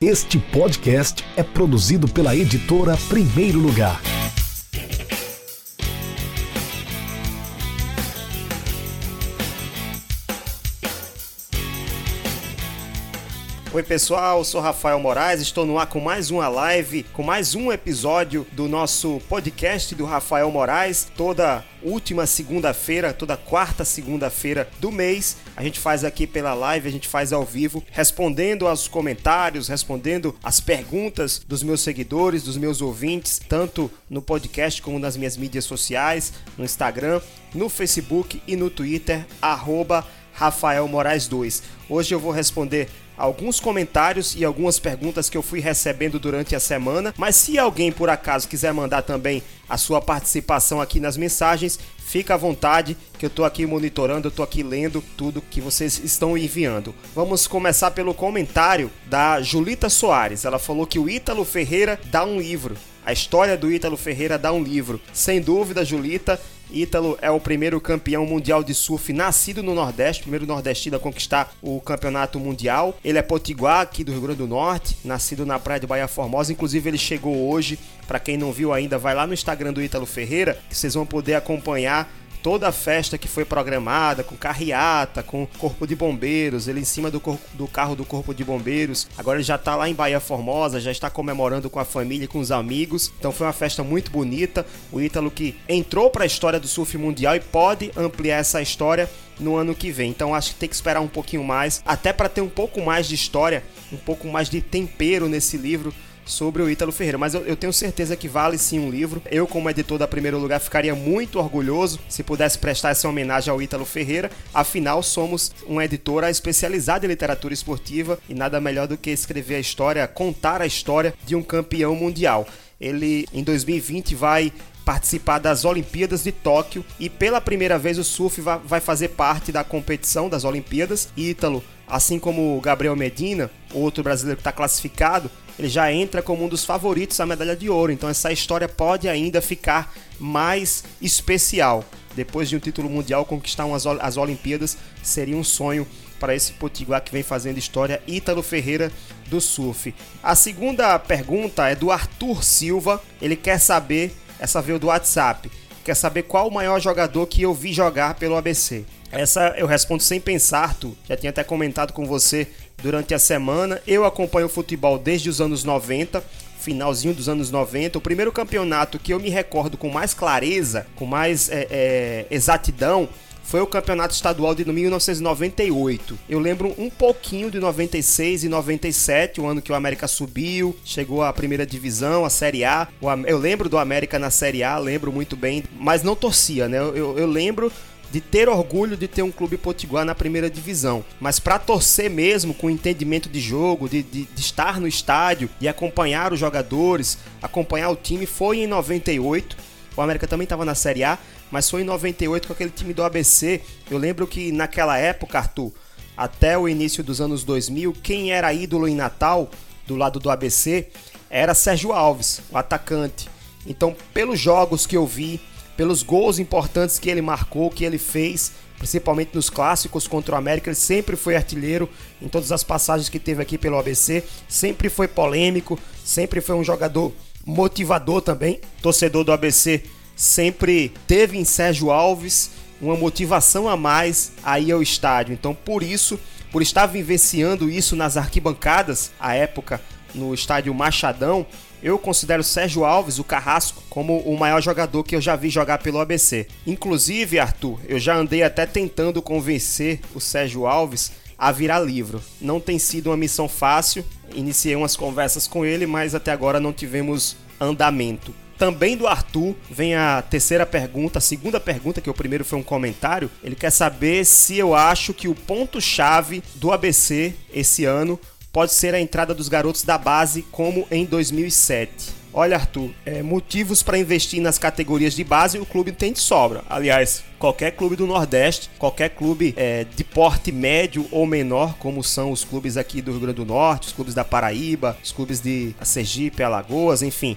Este podcast é produzido pela editora Primeiro Lugar. Oi pessoal, sou Rafael Moraes, estou no ar com mais uma live, com mais um episódio do nosso podcast do Rafael Moraes. Toda última segunda-feira, toda quarta segunda-feira do mês, a gente faz aqui pela live, a gente faz ao vivo, respondendo aos comentários, respondendo as perguntas dos meus seguidores, dos meus ouvintes, tanto no podcast como nas minhas mídias sociais, no Instagram, no Facebook e no Twitter, arroba Rafael Moraes 2. Hoje eu vou responder alguns comentários e algumas perguntas que eu fui recebendo durante a semana. Mas se alguém por acaso quiser mandar também a sua participação aqui nas mensagens, fica à vontade que eu estou aqui monitorando, eu estou aqui lendo tudo que vocês estão enviando. Vamos começar pelo comentário da Julita Soares. Ela falou que o Ítalo Ferreira dá um livro. A história do Ítalo Ferreira dá um livro. Sem dúvida, Julita, Ítalo é o primeiro campeão mundial de surf nascido no Nordeste, primeiro nordestino a conquistar o campeonato mundial. Ele é potiguar aqui do Rio Grande do Norte, nascido na praia de Bahia Formosa. Inclusive, ele chegou hoje. Para quem não viu ainda, vai lá no Instagram do Ítalo Ferreira, que vocês vão poder acompanhar toda a festa que foi programada, com carreata, com corpo de bombeiros, ele em cima do, do carro do corpo de bombeiros. Agora ele já está lá em Bahia Formosa, já está comemorando com a família com os amigos. Então foi uma festa muito bonita. O Ítalo que entrou para a história do surf mundial e pode ampliar essa história no ano que vem. Então acho que tem que esperar um pouquinho mais, até para ter um pouco mais de história, um pouco mais de tempero nesse livro sobre o Ítalo Ferreira, mas eu, eu, tenho certeza que vale sim um livro. Eu, como editor da Primeiro Lugar, ficaria muito orgulhoso se pudesse prestar essa homenagem ao Ítalo Ferreira. Afinal, somos uma editora especializada em literatura esportiva e nada melhor do que escrever a história, contar a história de um campeão mundial. Ele, em 2020, vai participar das Olimpíadas de Tóquio e pela primeira vez o surf vai fazer parte da competição das Olimpíadas. Ítalo, assim como o Gabriel Medina, outro brasileiro que está classificado, ele já entra como um dos favoritos à medalha de ouro. Então essa história pode ainda ficar mais especial. Depois de um título mundial, conquistar umas, as Olimpíadas seria um sonho para esse potiguar que vem fazendo história, Ítalo Ferreira do surf. A segunda pergunta é do Arthur Silva. Ele quer saber, essa veio do WhatsApp, quer saber qual o maior jogador que eu vi jogar pelo ABC. Essa eu respondo sem pensar, Arthur. Já tinha até comentado com você durante a semana. Eu acompanho o futebol desde os anos 90, finalzinho dos anos 90. O primeiro campeonato que eu me recordo com mais clareza, com mais é, é, exatidão, foi o campeonato estadual de 1998. Eu lembro um pouquinho de 96 e 97, o ano que o América subiu, chegou à primeira divisão, a Série A. Eu lembro do América na Série A, lembro muito bem, mas não torcia, né? Eu, eu lembro de ter orgulho de ter um clube potiguar na primeira divisão. Mas para torcer mesmo, com entendimento de jogo, de, de, de, estar no estádio e acompanhar os jogadores, acompanhar o time, foi em 98. O América também estava na Série A, mas foi em 98 com aquele time do ABC. Eu lembro que naquela época, Arthur, até o início dos anos 2000, quem era ídolo em Natal, do lado do ABC, era Sérgio Alves, o atacante. Então, pelos jogos que eu vi, pelos gols importantes que ele marcou, que ele fez, principalmente nos clássicos contra o América. Ele sempre foi artilheiro em todas as passagens que teve aqui pelo ABC, sempre foi polêmico, sempre foi um jogador motivador também. Torcedor do ABC sempre teve em Sérgio Alves uma motivação a mais aí ao estádio. Então, por isso, por estar vivenciando isso nas arquibancadas, à época no estádio Machadão, eu considero Sérgio Alves, o Carrasco, como o maior jogador que eu já vi jogar pelo ABC. Inclusive, Arthur, eu já andei até tentando convencer o Sérgio Alves a virar livro. Não tem sido uma missão fácil. Iniciei umas conversas com ele, mas até agora não tivemos andamento. Também do Arthur vem a terceira pergunta, a segunda pergunta, que o primeiro foi um comentário. Ele quer saber se eu acho que o ponto-chave do ABC esse ano pode ser a entrada dos garotos da base, como em 2007. Olha, Arthur, é, motivos para investir nas categorias de base o clube tem de sobra. Aliás, qualquer clube do Nordeste, qualquer clube é, de porte médio ou menor, como são os clubes aqui do Rio Grande do Norte, os clubes da Paraíba, os clubes de Sergipe, Alagoas, enfim,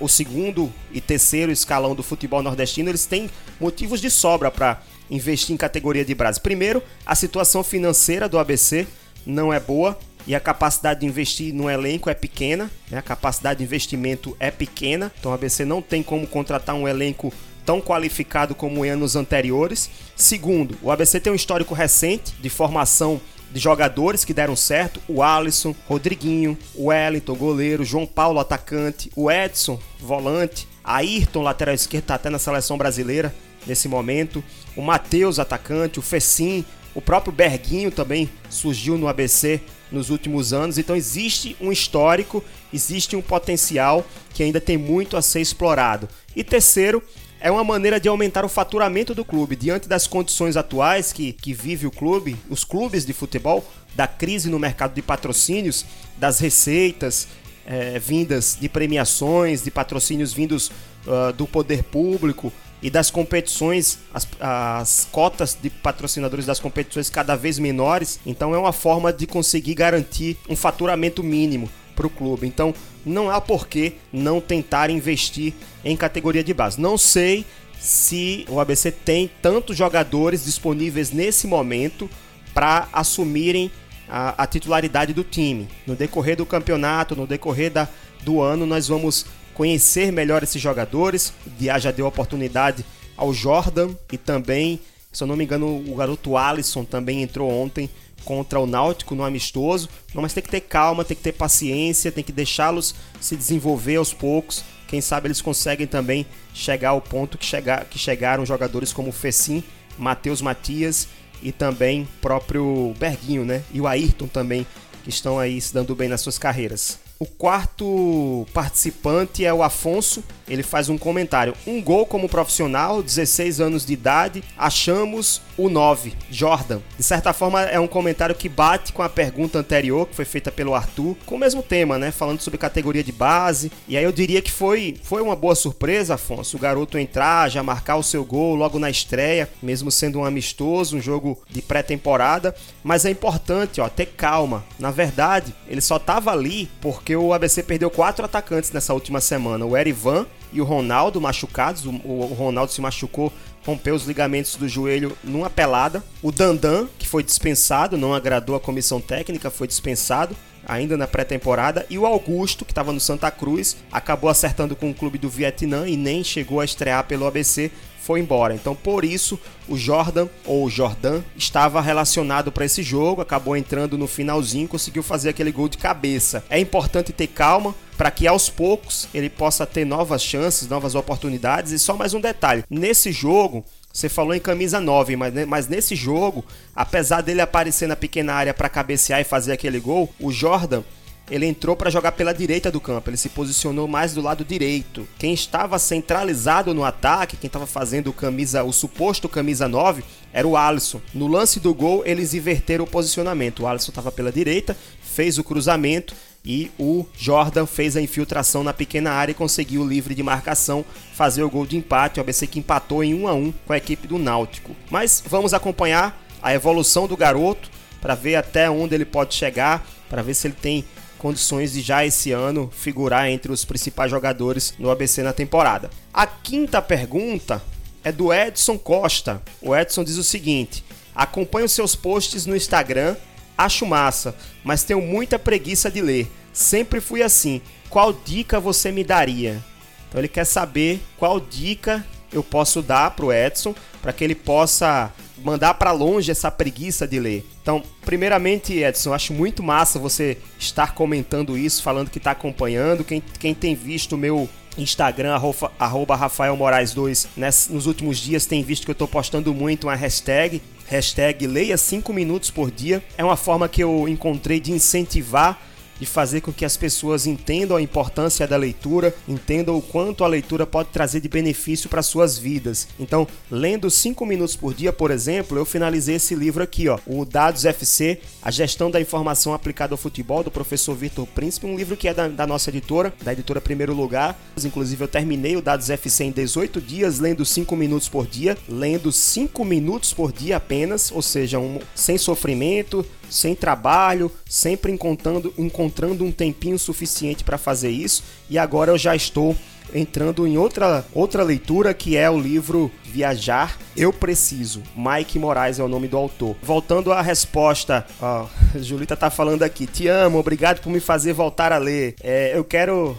o segundo e terceiro escalão do futebol nordestino, eles têm motivos de sobra para investir em categoria de base. Primeiro, a situação financeira do ABC não é boa. E a capacidade de investir no elenco é pequena, né? a capacidade de investimento é pequena, então a ABC não tem como contratar um elenco tão qualificado como em anos anteriores. Segundo, o ABC tem um histórico recente de formação de jogadores que deram certo, o Alisson, Rodriguinho, o Wellington, goleiro, João Paulo, atacante, o Edson, volante, Ayrton, lateral esquerdo, tá até na seleção brasileira nesse momento, o Matheus, atacante, o Fecim, o próprio Berguinho também surgiu no ABC nos últimos anos, então existe um histórico, existe um potencial que ainda tem muito a ser explorado. E terceiro, é uma maneira de aumentar o faturamento do clube. Diante das condições atuais que, que vive o clube, os clubes de futebol, da crise no mercado de patrocínios, das receitas é, vindas de premiações, de patrocínios vindos uh, do poder público e das competições, as, as cotas de patrocinadores das competições cada vez menores. Então é uma forma de conseguir garantir um faturamento mínimo para o clube. Então não há por que não tentar investir em categoria de base. Não sei se o ABC tem tantos jogadores disponíveis nesse momento para assumirem a, a, titularidade do time. No decorrer do campeonato, no decorrer da, do ano, nós vamos conhecer melhor esses jogadores. O Dia já deu oportunidade ao Jordan e também, se eu não me engano, o garoto Alisson também entrou ontem contra o Náutico no amistoso. Não, mas tem que ter calma, tem que ter paciência, tem que deixá-los se desenvolver aos poucos. Quem sabe eles conseguem também chegar ao ponto que, chegar, que chegaram jogadores como Fecim, Matheus Matias e também próprio Berguinho, né? E o Ayrton também, que estão aí se dando bem nas suas carreiras. O quarto participante é o Afonso. Ele faz um comentário. Um gol como profissional, 16 anos de idade. Achamos o 9, Jordan. De certa forma, é um comentário que bate com a pergunta anterior, que foi feita pelo Arthur, com o mesmo tema, né? Falando sobre categoria de base. E aí eu diria que foi, foi uma boa surpresa, Afonso, o garoto entrar, já marcar o seu gol logo na estreia, mesmo sendo um amistoso, um jogo de pré-temporada. Mas é importante, ó, ter calma. Na verdade, ele só tava ali porque porque o ABC perdeu quatro atacantes nessa última semana: o Erivan e o Ronaldo machucados. O, o Ronaldo se machucou, rompeu os ligamentos do joelho numa pelada. O Dandan, que foi dispensado, não agradou a comissão técnica, foi dispensado ainda na pré-temporada, e o Augusto, que estava no Santa Cruz, acabou acertando com o clube do Vietnã e nem chegou a estrear pelo ABC, foi embora. Então, por isso, o Jordan ou Jordan estava relacionado para esse jogo, acabou entrando no finalzinho, conseguiu fazer aquele gol de cabeça. É importante ter calma para que aos poucos ele possa ter novas chances, novas oportunidades. E só mais um detalhe: nesse jogo, você falou em camisa 9, mas, mas nesse jogo, apesar dele aparecer na pequena área para cabecear e fazer aquele gol, o Jordan ele entrou para jogar pela direita do campo, ele se posicionou mais do lado direito. Quem estava centralizado no ataque, quem estava fazendo o camisa, o suposto camisa 9, era o Alisson. No lance do gol, eles inverteram o posicionamento. O Alisson estava pela direita, fez o cruzamento e o Jordan fez a infiltração na pequena área e conseguiu livre de marcação fazer o gol de empate. O ABC que empatou em 1 a 1 com a equipe do Náutico. Mas vamos acompanhar a evolução do garoto para ver até onde ele pode chegar, para ver se ele tem condições de já esse ano figurar entre os principais jogadores no ABC na temporada. A quinta pergunta é do Edson Costa. O Edson diz o seguinte: acompanho seus posts no Instagram, acho massa, mas tenho muita preguiça de ler. Sempre fui assim. Qual dica você me daria? Então ele quer saber qual dica eu posso dar para o Edson para que ele possa mandar para longe essa preguiça de ler. Então, primeiramente, Edson, acho muito massa você estar comentando isso, falando que está acompanhando. Quem, quem tem visto o meu Instagram, arroba, arroba Rafael Moraes 2, nos últimos dias tem visto que eu estou postando muito uma hashtag, hashtag leia 5 minutos por dia. É uma forma que eu encontrei de incentivar de fazer com que as pessoas entendam a importância da leitura, entendam o quanto a leitura pode trazer de benefício para suas vidas. Então, lendo 5 minutos por dia, por exemplo, eu finalizei esse livro aqui, ó, o Dados FC, a gestão da informação aplicada ao futebol, do professor Vitor Príncipe, um livro que é da, da nossa editora, da editora Primeiro Lugar. Inclusive, eu terminei o Dados FC em 18 dias, lendo 5 minutos por dia, lendo 5 minutos por dia apenas, ou seja, um, sem sofrimento, sem trabalho, sempre encontrando, encontrando um tempinho suficiente para fazer isso. E agora eu já estou entrando em outra, outra leitura que é o livro Viajar Eu Preciso. Mike Moraes é o nome do autor. Voltando à resposta, ó, Julita tá falando aqui. Te amo, obrigado por me fazer voltar a ler. É, eu quero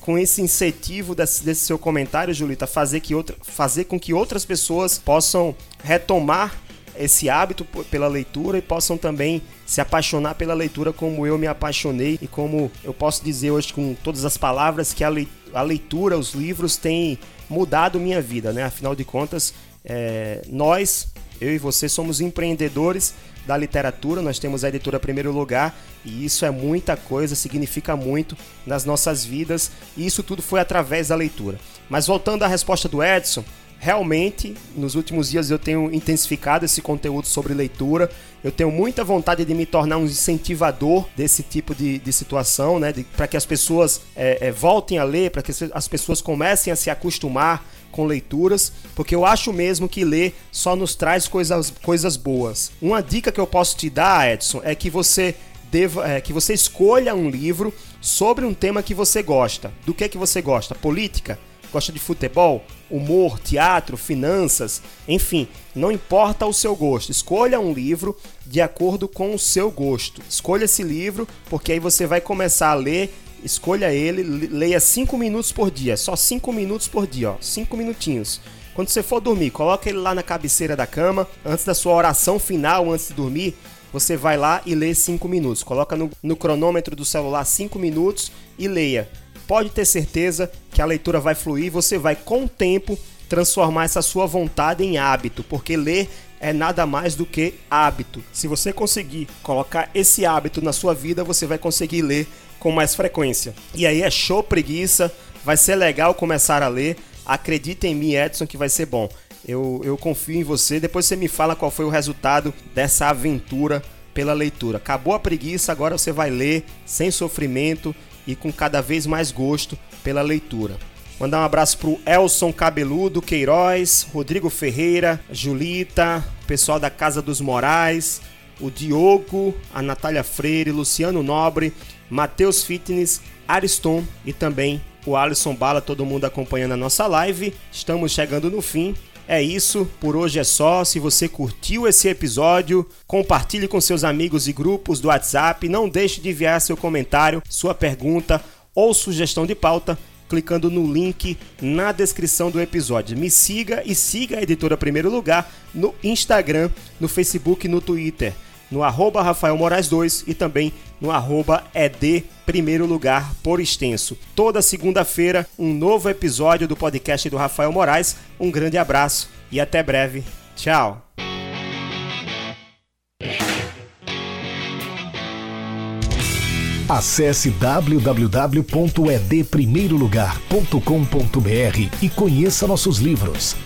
com esse incentivo desse, desse, seu comentário, Julita, fazer, que outra, fazer com que outras pessoas possam retomar esse hábito pela leitura e possam também se apaixonar pela leitura como eu me apaixonei e como eu posso dizer hoje com todas as palavras que a leitura, os livros têm mudado minha vida, né? Afinal de contas, é, nós, eu e você, somos empreendedores da literatura, nós temos a editora Primeiro Lugar e isso é muita coisa, significa muito nas nossas vidas e isso tudo foi através da leitura. Mas voltando à resposta do Edson, realmente, nos últimos dias eu tenho intensificado esse conteúdo sobre leitura. Eu tenho muita vontade de me tornar um incentivador desse tipo de, de situação, né? Para que as pessoas é, é, voltem a ler, para que as pessoas comecem a se acostumar com leituras, porque eu acho mesmo que ler só nos traz coisas, coisas boas. Uma dica que eu posso te dar, Edson, é que você deva, é, que você escolha um livro sobre um tema que você gosta. Do que é que você gosta? Política? Gosta de futebol, humor, teatro, finanças, enfim, não importa o seu gosto. Escolha um livro de acordo com o seu gosto. Escolha esse livro, porque aí você vai começar a ler. Escolha ele, leia 5 minutos por dia, só 5 minutos por dia, ó, 5 minutinhos. Quando você for dormir, coloca ele lá na cabeceira da cama, antes da sua oração final, antes de dormir, você vai lá e lê 5 minutos. Coloca no, no cronômetro do celular 5 minutos e leia pode ter certeza que a leitura vai fluir, você vai com o tempo transformar essa sua vontade em hábito, porque ler é nada mais do que hábito. Se você conseguir colocar esse hábito na sua vida, você vai conseguir ler com mais frequência. E aí é show preguiça, vai ser legal começar a ler. Acredita em mim, Edson, que vai ser bom. Eu, eu confio em você. Depois você me fala qual foi o resultado dessa aventura pela leitura. Acabou a preguiça, agora você vai ler sem sofrimento e com cada vez mais gosto pela leitura. Mandar um abraço pro Elson Cabeludo, Queiroz, Rodrigo Ferreira, Julita, pessoal da Casa dos Morais, o Diogo, a Natália Freire, Luciano Nobre, Matheus Fitness, Ariston e também o Alisson Bala, todo mundo acompanhando a nossa live. Estamos chegando no fim. É isso, por hoje é só. Se você curtiu esse episódio, compartilhe com seus amigos e grupos do WhatsApp. Não deixe de enviar seu comentário, sua pergunta ou sugestão de pauta clicando no link na descrição do episódio. Me siga e siga a editora Primeiro Lugar no Instagram, no Facebook e no Twitter no arroba Rafael Moraes 2 e também no arroba ED Primeiro Lugar por extenso. Toda segunda-feira, um novo episódio do podcast do Rafael Moraes. Um grande abraço e até breve. Tchau! Acesse www.edprimeirolugar.com.br e conheça nossos livros.